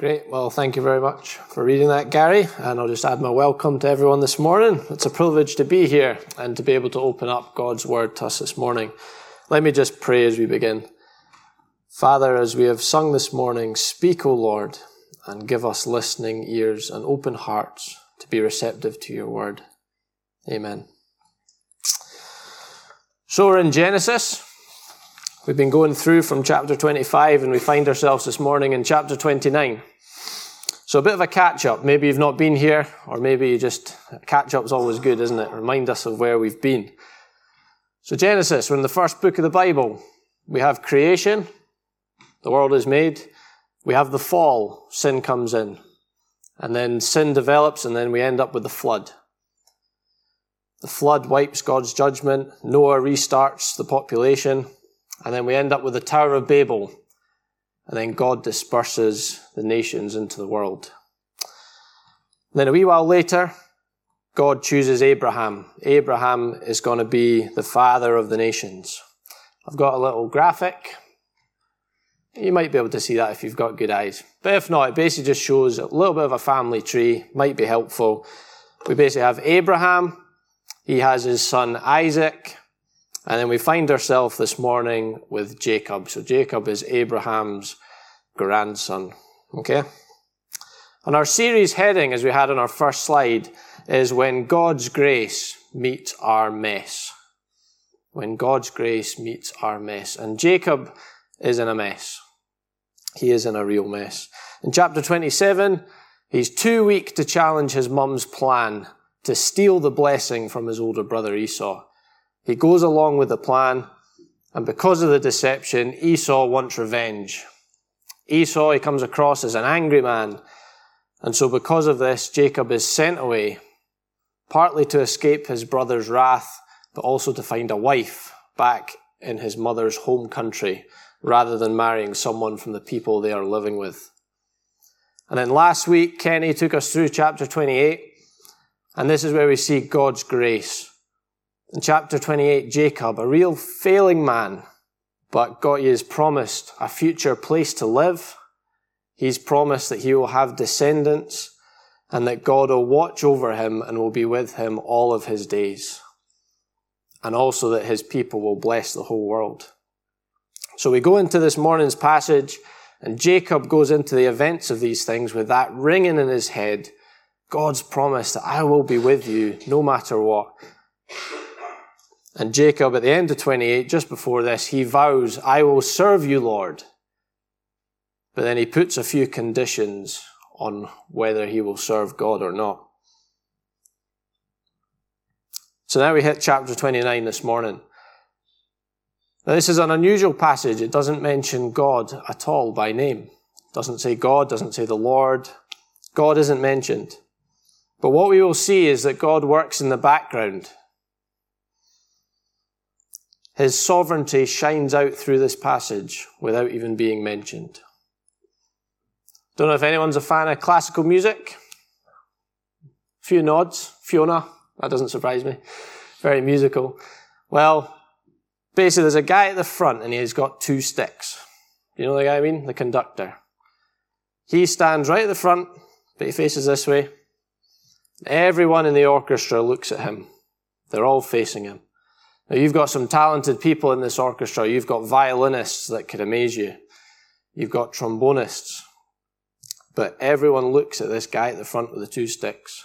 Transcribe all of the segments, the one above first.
Great. Well, thank you very much for reading that, Gary. And I'll just add my welcome to everyone this morning. It's a privilege to be here and to be able to open up God's word to us this morning. Let me just pray as we begin. Father, as we have sung this morning, speak, O Lord, and give us listening ears and open hearts to be receptive to your word. Amen. So we're in Genesis. We've been going through from chapter 25 and we find ourselves this morning in chapter 29. So a bit of a catch up. Maybe you've not been here, or maybe you just, catch up's always good, isn't it? Remind us of where we've been. So Genesis, we're in the first book of the Bible. We have creation. The world is made. We have the fall. Sin comes in. And then sin develops and then we end up with the flood. The flood wipes God's judgment. Noah restarts the population. And then we end up with the Tower of Babel, and then God disperses the nations into the world. And then a wee while later, God chooses Abraham. Abraham is going to be the father of the nations. I've got a little graphic. You might be able to see that if you've got good eyes. But if not, it basically just shows a little bit of a family tree, might be helpful. We basically have Abraham, he has his son Isaac, and then we find ourselves this morning with Jacob. So Jacob is Abraham's grandson. Okay? And our series heading, as we had on our first slide, is when God's grace meets our mess. When God's grace meets our mess. And Jacob is in a mess. He is in a real mess. In chapter 27, he's too weak to challenge his mum's plan to steal the blessing from his older brother Esau. He goes along with the plan, and because of the deception, Esau wants revenge. Esau, he comes across as an angry man, and so because of this, Jacob is sent away, partly to escape his brother's wrath, but also to find a wife back in his mother's home country, rather than marrying someone from the people they are living with. And then last week, Kenny took us through chapter 28, and this is where we see God's grace in chapter 28, Jacob, a real failing man, but God has promised a future place to live. He's promised that he will have descendants and that God will watch over him and will be with him all of his days. And also that his people will bless the whole world. So we go into this morning's passage and Jacob goes into the events of these things with that ringing in his head. God's promise that I will be with you no matter what. And Jacob, at the end of 28, just before this, he vows, I will serve you, Lord. But then he puts a few conditions on whether he will serve God or not. So now we hit chapter 29 this morning. Now this is an unusual passage. It doesn't mention God at all by name. It doesn't say God, doesn't say the Lord. God isn't mentioned. But what we will see is that God works in the background his sovereignty shines out through this passage without even being mentioned. Don't know if anyone's a fan of classical music. A few nods. Fiona, that doesn't surprise me. Very musical. Well, basically, there's a guy at the front and he's got two sticks. You know the guy I mean? The conductor. He stands right at the front, but he faces this way. Everyone in the orchestra looks at him. They're all facing him. Now, you've got some talented people in this orchestra. You've got violinists that could amaze you. You've got trombonists. But everyone looks at this guy at the front with the two sticks.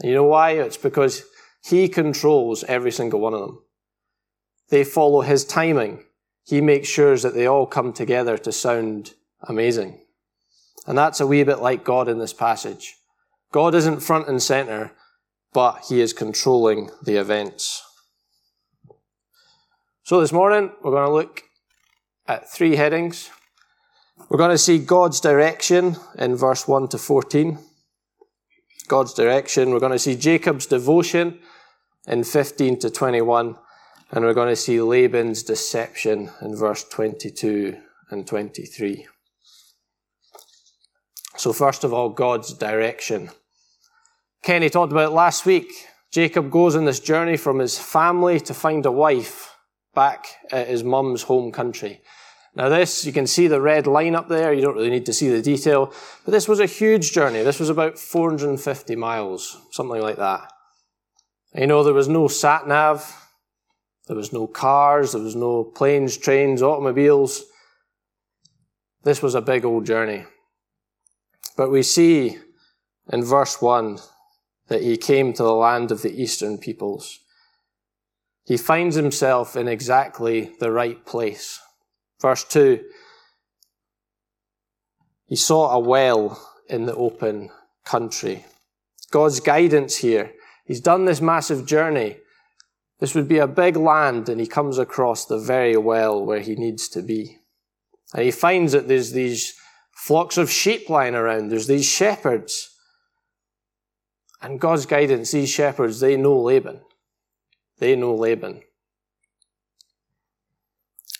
And you know why? It's because he controls every single one of them. They follow his timing. He makes sure that they all come together to sound amazing. And that's a wee bit like God in this passage. God isn't front and center, but he is controlling the events. So this morning, we're going to look at three headings. We're going to see God's direction in verse 1 to 14. God's direction. We're going to see Jacob's devotion in 15 to 21. And we're going to see Laban's deception in verse 22 and 23. So first of all, God's direction. Kenny talked about last week. Jacob goes on this journey from his family to find a wife back at his mum's home country. Now, this, you can see the red line up there. You don't really need to see the detail. But this was a huge journey. This was about 450 miles, something like that. You know, there was no sat nav. There was no cars. There was no planes, trains, automobiles. This was a big old journey. But we see in verse 1 that he came to the land of the eastern peoples. He finds himself in exactly the right place. Verse 2 He saw a well in the open country. God's guidance here. He's done this massive journey. This would be a big land, and he comes across the very well where he needs to be. And he finds that there's these flocks of sheep lying around, there's these shepherds. And God's guidance, these shepherds, they know Laban. They know Laban.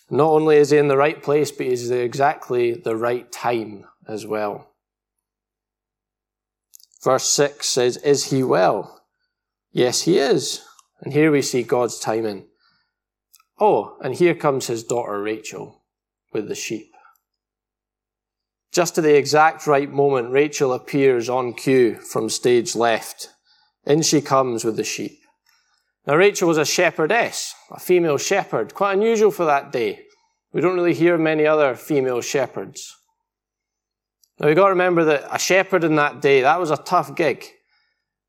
Not only is he in the right place, but he's exactly the right time as well. Verse 6 says, Is he well? Yes, he is. And here we see God's timing. Oh, and here comes his daughter Rachel with the sheep. Just at the exact right moment, Rachel appears on cue from stage left. In she comes with the sheep. Now, Rachel was a shepherdess, a female shepherd, quite unusual for that day. We don't really hear many other female shepherds. Now, we've got to remember that a shepherd in that day, that was a tough gig.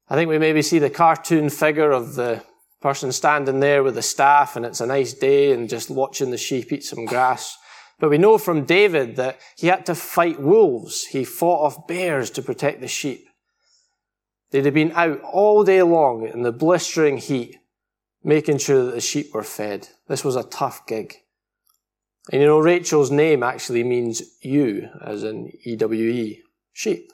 I think we maybe see the cartoon figure of the person standing there with the staff, and it's a nice day and just watching the sheep eat some grass. But we know from David that he had to fight wolves. He fought off bears to protect the sheep. They'd have been out all day long in the blistering heat, making sure that the sheep were fed. This was a tough gig. And you know, Rachel's name actually means ewe, as in E-W-E, sheep.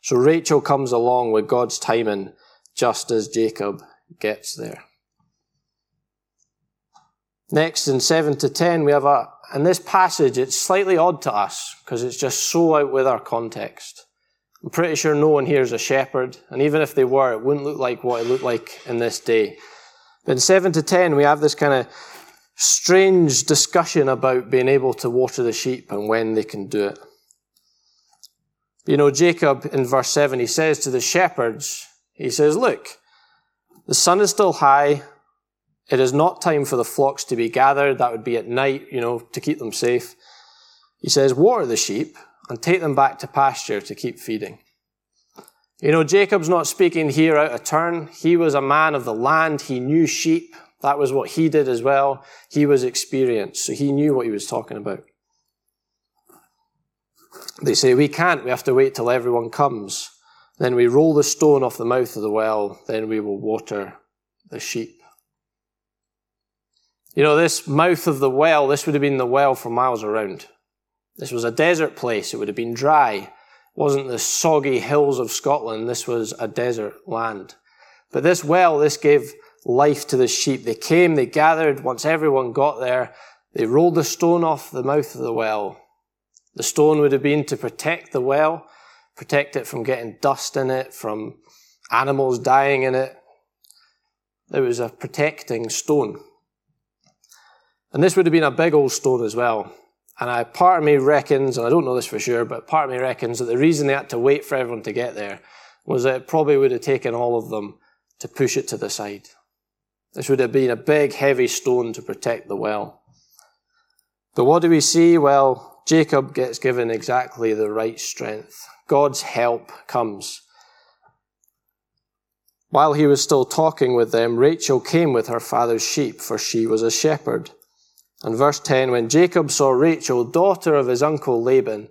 So Rachel comes along with God's timing just as Jacob gets there. Next, in 7 to 10, we have a, in this passage, it's slightly odd to us because it's just so out with our context. I'm pretty sure no one here is a shepherd, and even if they were, it wouldn't look like what it looked like in this day. But in 7 to 10, we have this kind of strange discussion about being able to water the sheep and when they can do it. You know, Jacob in verse 7, he says to the shepherds, he says, Look, the sun is still high. It is not time for the flocks to be gathered. That would be at night, you know, to keep them safe. He says, Water the sheep and take them back to pasture to keep feeding. You know, Jacob's not speaking here out of turn. He was a man of the land. He knew sheep. That was what he did as well. He was experienced, so he knew what he was talking about. They say, we can't. We have to wait till everyone comes. Then we roll the stone off the mouth of the well. Then we will water the sheep. You know, this mouth of the well, this would have been the well for miles around. This was a desert place. It would have been dry. It wasn't the soggy hills of Scotland. This was a desert land. But this well, this gave life to the sheep. They came, they gathered. Once everyone got there, they rolled the stone off the mouth of the well. The stone would have been to protect the well, protect it from getting dust in it, from animals dying in it. It was a protecting stone. And this would have been a big old stone as well. And I, part of me reckons, and I don't know this for sure, but part of me reckons that the reason they had to wait for everyone to get there was that it probably would have taken all of them to push it to the side. This would have been a big, heavy stone to protect the well. But what do we see? Well, Jacob gets given exactly the right strength. God's help comes. While he was still talking with them, Rachel came with her father's sheep, for she was a shepherd. And verse 10 When Jacob saw Rachel, daughter of his uncle Laban,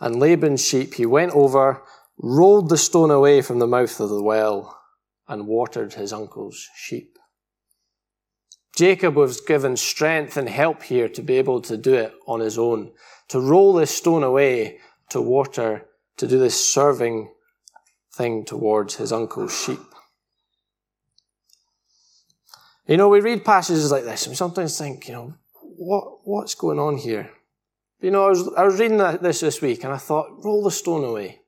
and Laban's sheep, he went over, rolled the stone away from the mouth of the well, and watered his uncle's sheep. Jacob was given strength and help here to be able to do it on his own, to roll this stone away, to water, to do this serving thing towards his uncle's sheep. You know, we read passages like this and we sometimes think, you know, what, what's going on here? You know, I was, I was reading this this week and I thought, roll the stone away.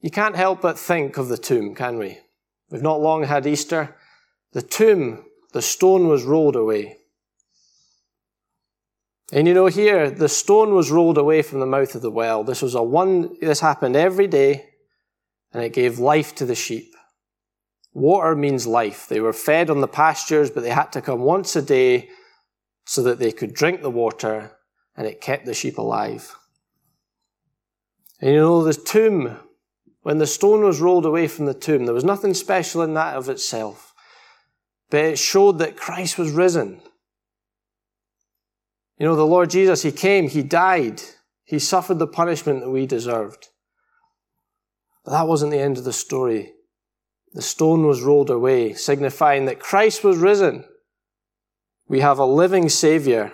You can't help but think of the tomb, can we? We've not long had Easter. The tomb, the stone was rolled away. And you know, here, the stone was rolled away from the mouth of the well. This was a one, this happened every day, and it gave life to the sheep. Water means life. They were fed on the pastures, but they had to come once a day so that they could drink the water, and it kept the sheep alive. And you know, the tomb, when the stone was rolled away from the tomb, there was nothing special in that of itself, but it showed that Christ was risen. You know, the Lord Jesus, He came, He died, He suffered the punishment that we deserved. But that wasn't the end of the story. The stone was rolled away, signifying that Christ was risen. We have a living Savior,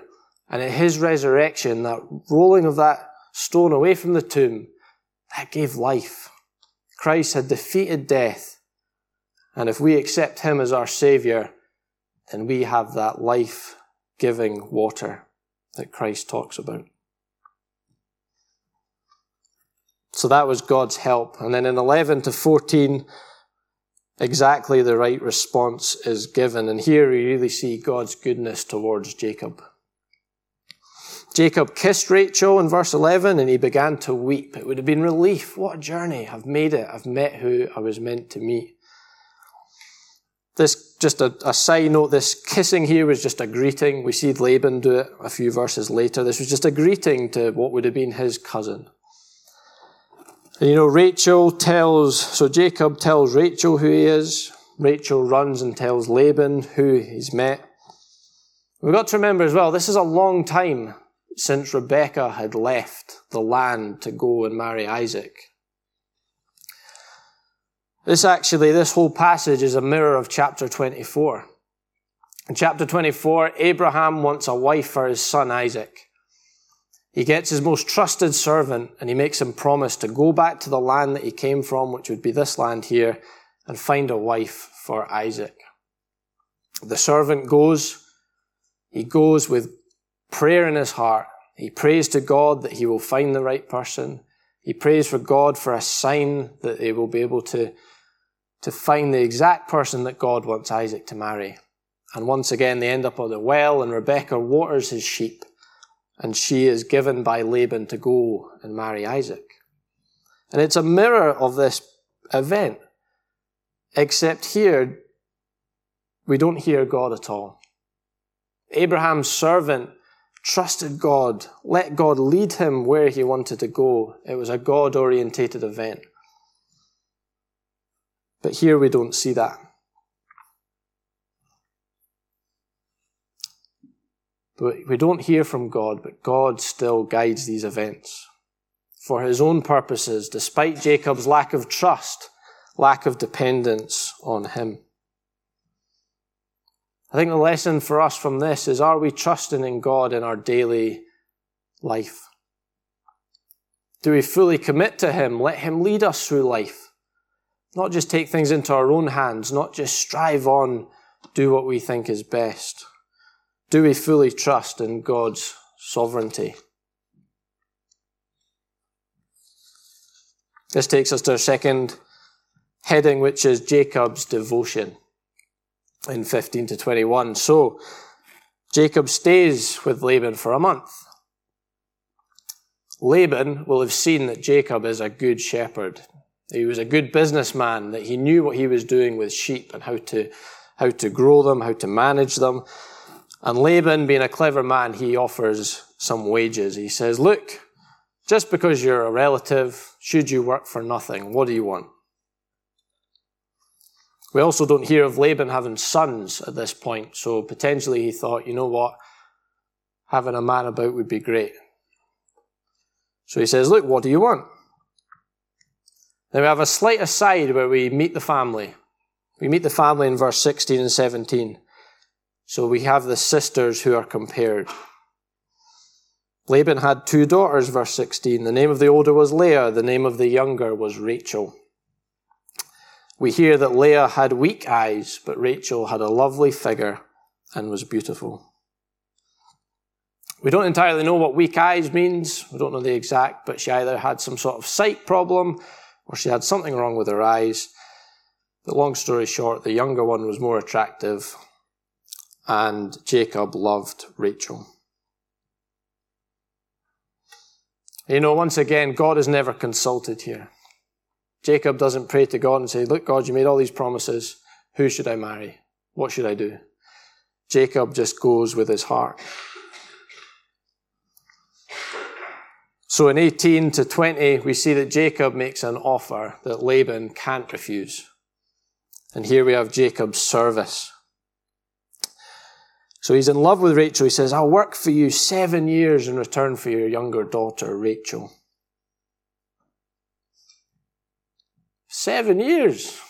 and at His resurrection, that rolling of that stone away from the tomb, that gave life. Christ had defeated death, and if we accept Him as our Savior, then we have that life giving water that Christ talks about. So that was God's help. And then in 11 to 14, exactly the right response is given. And here we really see God's goodness towards Jacob. Jacob kissed Rachel in verse 11 and he began to weep. It would have been relief. What a journey. I've made it. I've met who I was meant to meet. This, just a, a side note, this kissing here was just a greeting. We see Laban do it a few verses later. This was just a greeting to what would have been his cousin. And you know, Rachel tells, so Jacob tells Rachel who he is. Rachel runs and tells Laban who he's met. We've got to remember as well, this is a long time since Rebekah had left the land to go and marry Isaac. This actually, this whole passage is a mirror of chapter 24. In chapter 24, Abraham wants a wife for his son Isaac. He gets his most trusted servant and he makes him promise to go back to the land that he came from, which would be this land here, and find a wife for Isaac. The servant goes, he goes with prayer in his heart. He prays to God that he will find the right person. He prays for God for a sign that they will be able to to find the exact person that God wants Isaac to marry. And once again, they end up at the well, and Rebekah waters his sheep, and she is given by Laban to go and marry Isaac. And it's a mirror of this event, except here, we don't hear God at all. Abraham's servant trusted God, let God lead him where he wanted to go. It was a God orientated event. But here we don't see that. We don't hear from God, but God still guides these events for his own purposes, despite Jacob's lack of trust, lack of dependence on him. I think the lesson for us from this is are we trusting in God in our daily life? Do we fully commit to Him? Let Him lead us through life. Not just take things into our own hands, not just strive on, do what we think is best. Do we fully trust in God's sovereignty? This takes us to our second heading, which is Jacob's devotion in 15 to 21. So, Jacob stays with Laban for a month. Laban will have seen that Jacob is a good shepherd. He was a good businessman, that he knew what he was doing with sheep and how to, how to grow them, how to manage them. And Laban, being a clever man, he offers some wages. He says, Look, just because you're a relative, should you work for nothing? What do you want? We also don't hear of Laban having sons at this point, so potentially he thought, you know what, having a man about would be great. So he says, Look, what do you want? Then we have a slight aside where we meet the family. We meet the family in verse 16 and 17. So we have the sisters who are compared. Laban had two daughters, verse 16. The name of the older was Leah, the name of the younger was Rachel. We hear that Leah had weak eyes, but Rachel had a lovely figure and was beautiful. We don't entirely know what weak eyes means. We don't know the exact, but she either had some sort of sight problem or she had something wrong with her eyes. But long story short, the younger one was more attractive, and Jacob loved Rachel. You know, once again, God is never consulted here. Jacob doesn't pray to God and say, Look, God, you made all these promises. Who should I marry? What should I do? Jacob just goes with his heart. So in 18 to 20, we see that Jacob makes an offer that Laban can't refuse. And here we have Jacob's service. So he's in love with Rachel. He says, I'll work for you seven years in return for your younger daughter, Rachel. Seven years.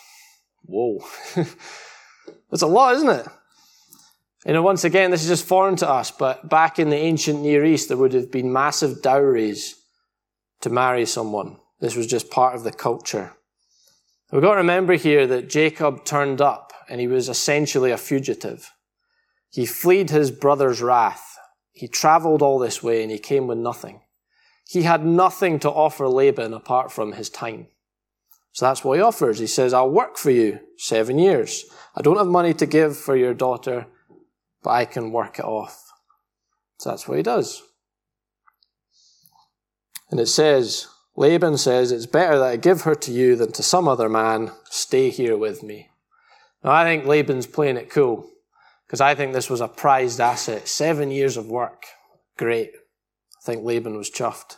Whoa. That's a lot, isn't it? You know, once again, this is just foreign to us, but back in the ancient Near East, there would have been massive dowries to marry someone. This was just part of the culture. We've got to remember here that Jacob turned up and he was essentially a fugitive. He fled his brother's wrath. He traveled all this way and he came with nothing. He had nothing to offer Laban apart from his time. So that's what he offers. He says, I'll work for you seven years. I don't have money to give for your daughter, but I can work it off. So that's what he does. And it says, Laban says, It's better that I give her to you than to some other man. Stay here with me. Now, I think Laban's playing it cool because I think this was a prized asset. Seven years of work. Great. I think Laban was chuffed.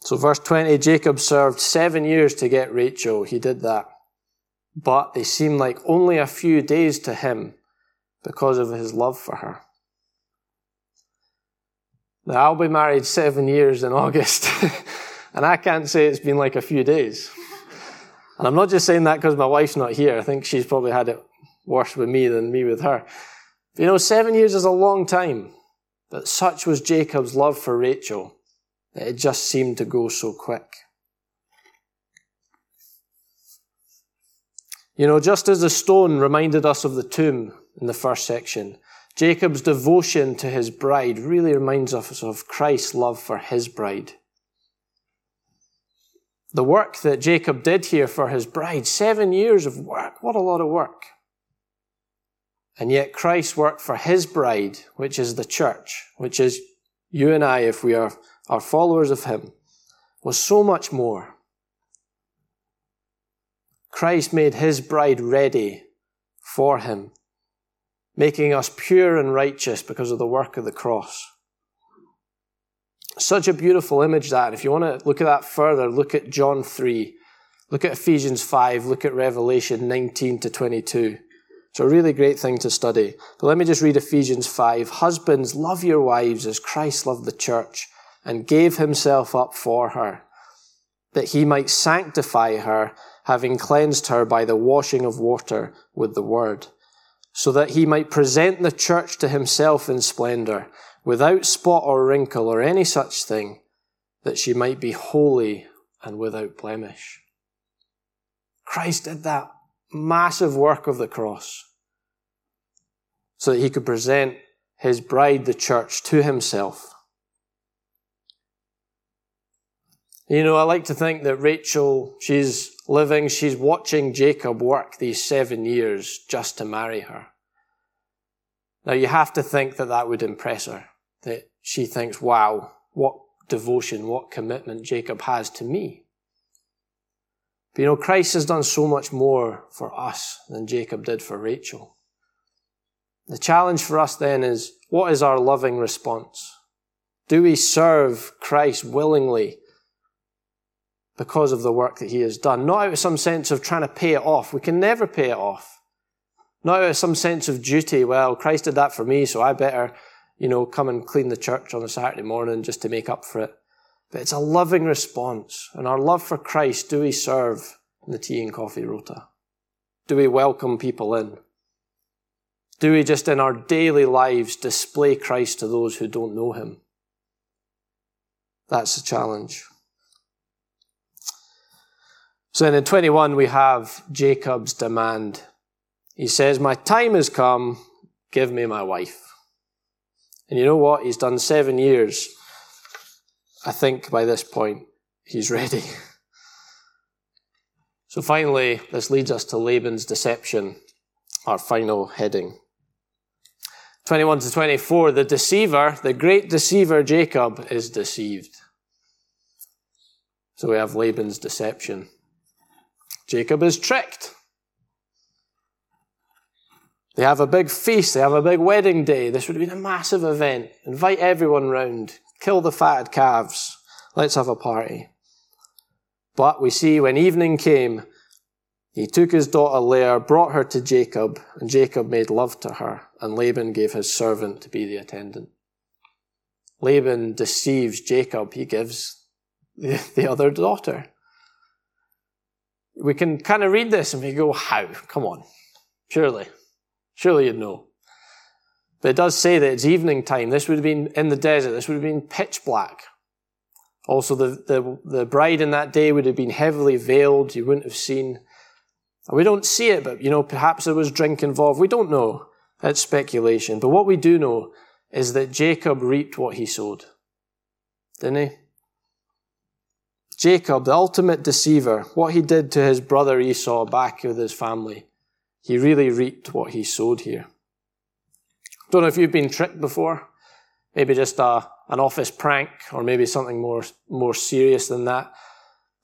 So, verse 20 Jacob served seven years to get Rachel. He did that. But they seemed like only a few days to him because of his love for her. Now, I'll be married seven years in August, and I can't say it's been like a few days. And I'm not just saying that because my wife's not here. I think she's probably had it worse with me than me with her. You know, seven years is a long time. But such was Jacob's love for Rachel that it just seemed to go so quick. You know, just as the stone reminded us of the tomb in the first section, Jacob's devotion to his bride really reminds us of Christ's love for his bride. The work that Jacob did here for his bride, seven years of work, what a lot of work. And yet Christ worked for his bride, which is the church, which is you and I, if we are, are followers of him, was so much more. Christ made his bride ready for him making us pure and righteous because of the work of the cross. Such a beautiful image that. If you want to look at that further, look at John 3, look at Ephesians 5, look at Revelation 19 to 22. It's a really great thing to study. But let me just read Ephesians 5. Husbands, love your wives as Christ loved the church and gave himself up for her, that he might sanctify her, having cleansed her by the washing of water with the word so that he might present the church to himself in splendor, without spot or wrinkle or any such thing, that she might be holy and without blemish. Christ did that massive work of the cross so that he could present his bride, the church, to himself. You know, I like to think that Rachel, she's living, she's watching Jacob work these seven years just to marry her. Now you have to think that that would impress her, that she thinks, wow, what devotion, what commitment Jacob has to me. But you know, Christ has done so much more for us than Jacob did for Rachel. The challenge for us then is, what is our loving response? Do we serve Christ willingly because of the work that he has done. Not out of some sense of trying to pay it off. We can never pay it off. Not out of some sense of duty. Well, Christ did that for me, so I better, you know, come and clean the church on a Saturday morning just to make up for it. But it's a loving response. And our love for Christ, do we serve in the tea and coffee rota? Do we welcome people in? Do we just in our daily lives display Christ to those who don't know him? That's the challenge. So then in 21, we have Jacob's demand. He says, My time has come, give me my wife. And you know what? He's done seven years. I think by this point, he's ready. So finally, this leads us to Laban's deception, our final heading. 21 to 24, the deceiver, the great deceiver Jacob is deceived. So we have Laban's deception. Jacob is tricked. They have a big feast, they have a big wedding day. This would have been a massive event. Invite everyone round, kill the fatted calves, let's have a party. But we see when evening came, he took his daughter Leah, brought her to Jacob, and Jacob made love to her, and Laban gave his servant to be the attendant. Laban deceives Jacob, he gives the, the other daughter. We can kind of read this and we go, how? Come on. Surely. Surely you'd know. But it does say that it's evening time. This would have been in the desert. This would have been pitch black. Also, the, the, the bride in that day would have been heavily veiled. You wouldn't have seen we don't see it, but you know, perhaps there was drink involved. We don't know. It's speculation. But what we do know is that Jacob reaped what he sowed. Didn't he? Jacob, the ultimate deceiver, what he did to his brother Esau back with his family, he really reaped what he sowed here. Don't know if you've been tricked before. Maybe just a, an office prank or maybe something more, more serious than that.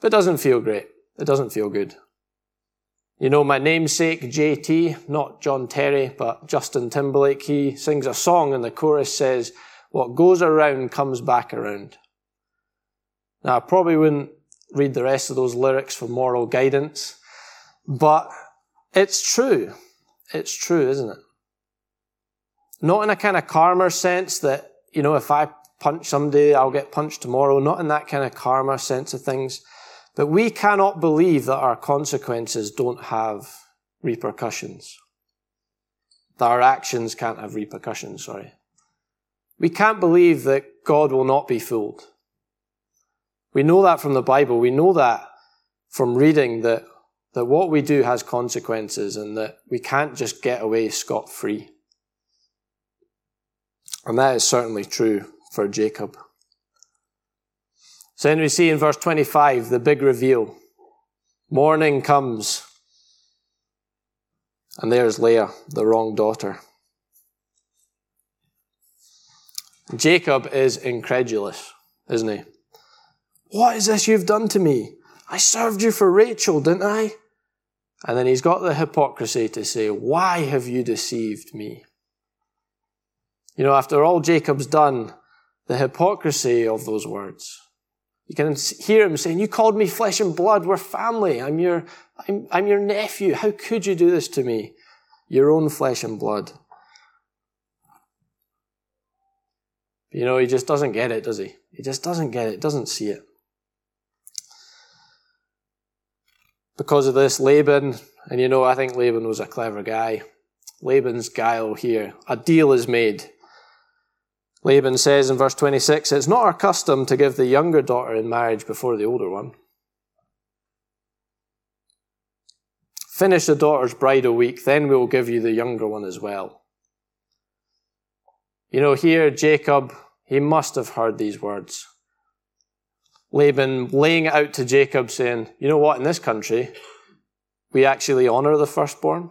But it doesn't feel great. It doesn't feel good. You know, my namesake, JT, not John Terry, but Justin Timberlake, he sings a song and the chorus says, What goes around comes back around. Now, I probably wouldn't read the rest of those lyrics for moral guidance, but it's true. It's true, isn't it? Not in a kind of karma sense that, you know, if I punch somebody, I'll get punched tomorrow. Not in that kind of karma sense of things. But we cannot believe that our consequences don't have repercussions. That our actions can't have repercussions, sorry. We can't believe that God will not be fooled. We know that from the Bible. We know that from reading that, that what we do has consequences and that we can't just get away scot free. And that is certainly true for Jacob. So then we see in verse 25 the big reveal. Morning comes, and there's Leah, the wrong daughter. Jacob is incredulous, isn't he? What is this you've done to me? I served you for Rachel, didn't I? And then he's got the hypocrisy to say, Why have you deceived me? You know, after all Jacob's done, the hypocrisy of those words. You can hear him saying, You called me flesh and blood. We're family. I'm your, I'm, I'm your nephew. How could you do this to me? Your own flesh and blood. You know, he just doesn't get it, does he? He just doesn't get it, doesn't see it. Because of this, Laban, and you know, I think Laban was a clever guy. Laban's guile here. A deal is made. Laban says in verse 26, It's not our custom to give the younger daughter in marriage before the older one. Finish the daughter's bridal week, then we'll give you the younger one as well. You know, here, Jacob, he must have heard these words. Laban laying it out to Jacob, saying, You know what, in this country, we actually honor the firstborn.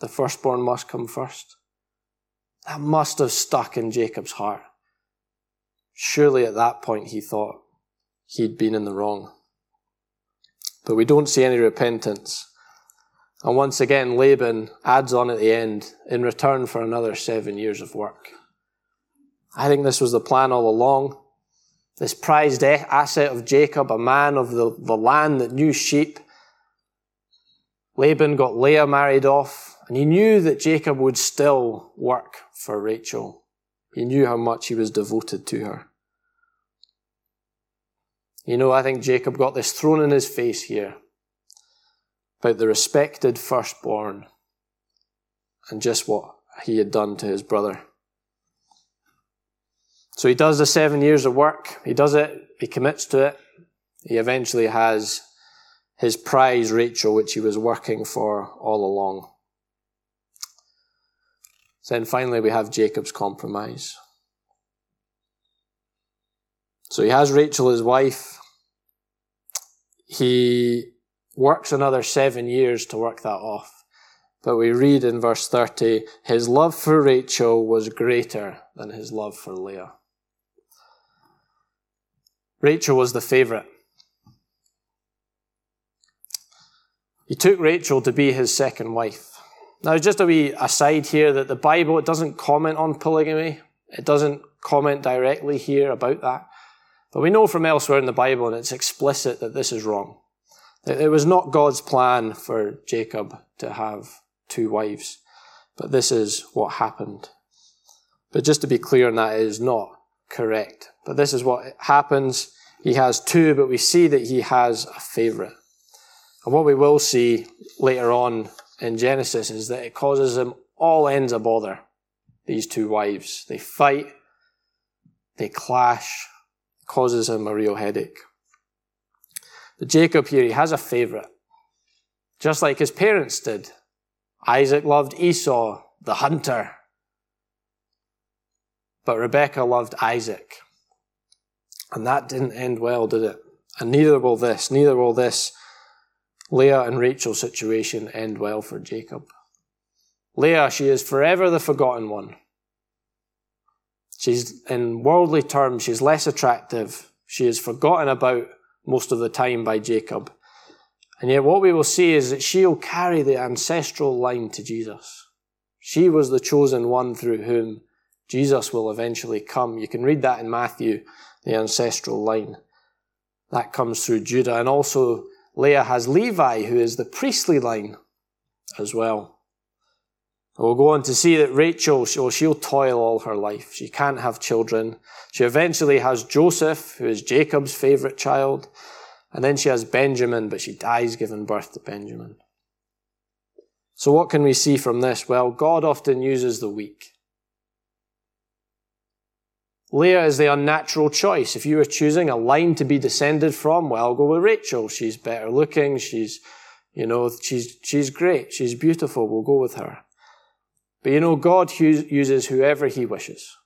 The firstborn must come first. That must have stuck in Jacob's heart. Surely at that point he thought he'd been in the wrong. But we don't see any repentance. And once again, Laban adds on at the end in return for another seven years of work. I think this was the plan all along. This prized asset of Jacob, a man of the, the land that knew sheep. Laban got Leah married off, and he knew that Jacob would still work for Rachel. He knew how much he was devoted to her. You know, I think Jacob got this thrown in his face here about the respected firstborn and just what he had done to his brother. So he does the seven years of work. He does it. He commits to it. He eventually has his prize, Rachel, which he was working for all along. Then finally, we have Jacob's compromise. So he has Rachel, as his wife. He works another seven years to work that off. But we read in verse 30, his love for Rachel was greater than his love for Leah. Rachel was the favorite. He took Rachel to be his second wife. Now, just a wee aside here that the Bible, it doesn't comment on polygamy. It doesn't comment directly here about that. But we know from elsewhere in the Bible, and it's explicit that this is wrong. It was not God's plan for Jacob to have two wives, but this is what happened. But just to be clear on that, it is not correct. But this is what happens. He has two, but we see that he has a favorite. And what we will see later on in Genesis is that it causes him all ends of bother, these two wives. They fight, they clash, causes him a real headache. But Jacob here, he has a favorite, just like his parents did. Isaac loved Esau, the hunter, but Rebekah loved Isaac. And that didn't end well, did it? And neither will this, neither will this Leah and Rachel's situation end well for Jacob. Leah, she is forever the forgotten one. She's, in worldly terms, she's less attractive. She is forgotten about most of the time by Jacob. And yet, what we will see is that she'll carry the ancestral line to Jesus. She was the chosen one through whom Jesus will eventually come. You can read that in Matthew, the ancestral line. That comes through Judah. And also, Leah has Levi, who is the priestly line as well. We'll go on to see that Rachel, she'll, she'll toil all her life. She can't have children. She eventually has Joseph, who is Jacob's favorite child. And then she has Benjamin, but she dies giving birth to Benjamin. So what can we see from this? Well, God often uses the weak. Leah is the unnatural choice. If you were choosing a line to be descended from, well, go with Rachel. She's better looking. She's, you know, she's, she's great. She's beautiful. We'll go with her. But you know, God uses whoever he wishes.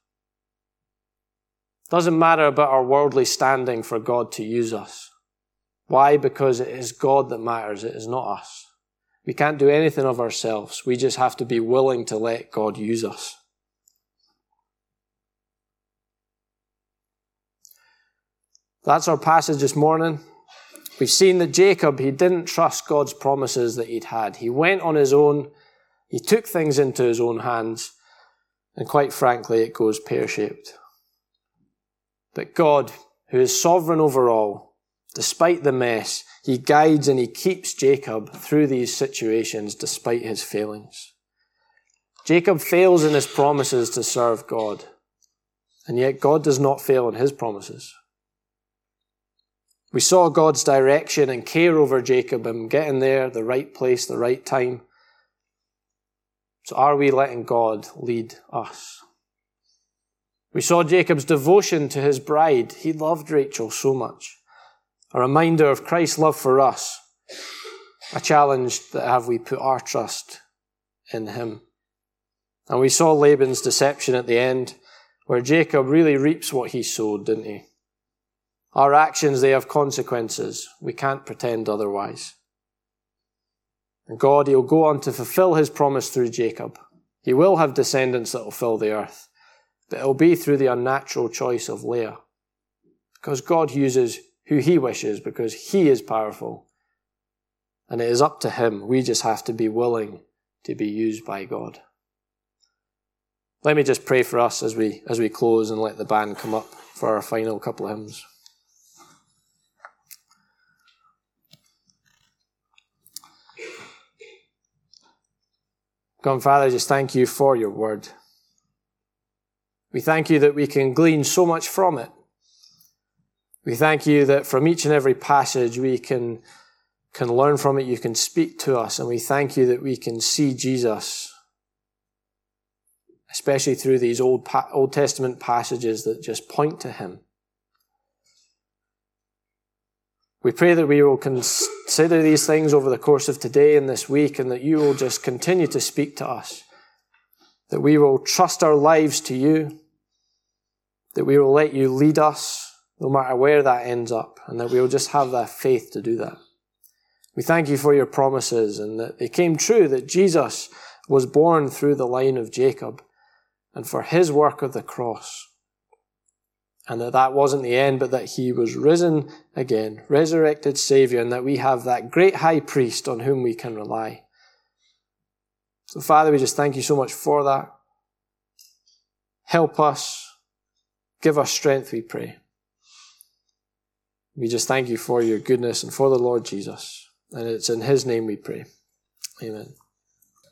Doesn't matter about our worldly standing for God to use us. Why? Because it is God that matters. It is not us. We can't do anything of ourselves. We just have to be willing to let God use us. That's our passage this morning. We've seen that Jacob, he didn't trust God's promises that he'd had. He went on his own. He took things into his own hands. And quite frankly, it goes pear shaped. But God, who is sovereign over all, despite the mess, he guides and he keeps Jacob through these situations despite his failings. Jacob fails in his promises to serve God. And yet God does not fail in his promises. We saw God's direction and care over Jacob and getting there, the right place, the right time. So are we letting God lead us? We saw Jacob's devotion to his bride. He loved Rachel so much. A reminder of Christ's love for us. A challenge that have we put our trust in him. And we saw Laban's deception at the end, where Jacob really reaps what he sowed, didn't he? Our actions, they have consequences. We can't pretend otherwise. And God, He'll go on to fulfill His promise through Jacob. He will have descendants that will fill the earth, but it'll be through the unnatural choice of Leah. Because God uses who He wishes, because He is powerful. And it is up to Him. We just have to be willing to be used by God. Let me just pray for us as we, as we close and let the band come up for our final couple of hymns. God, Father, just thank you for your word. We thank you that we can glean so much from it. We thank you that from each and every passage we can, can learn from it, you can speak to us, and we thank you that we can see Jesus, especially through these Old, Old Testament passages that just point to him. We pray that we will consider these things over the course of today and this week, and that you will just continue to speak to us. That we will trust our lives to you. That we will let you lead us, no matter where that ends up, and that we will just have that faith to do that. We thank you for your promises and that they came true, that Jesus was born through the line of Jacob and for his work of the cross. And that that wasn't the end, but that he was risen again, resurrected Savior, and that we have that great high priest on whom we can rely. So, Father, we just thank you so much for that. Help us. Give us strength, we pray. We just thank you for your goodness and for the Lord Jesus. And it's in his name we pray. Amen.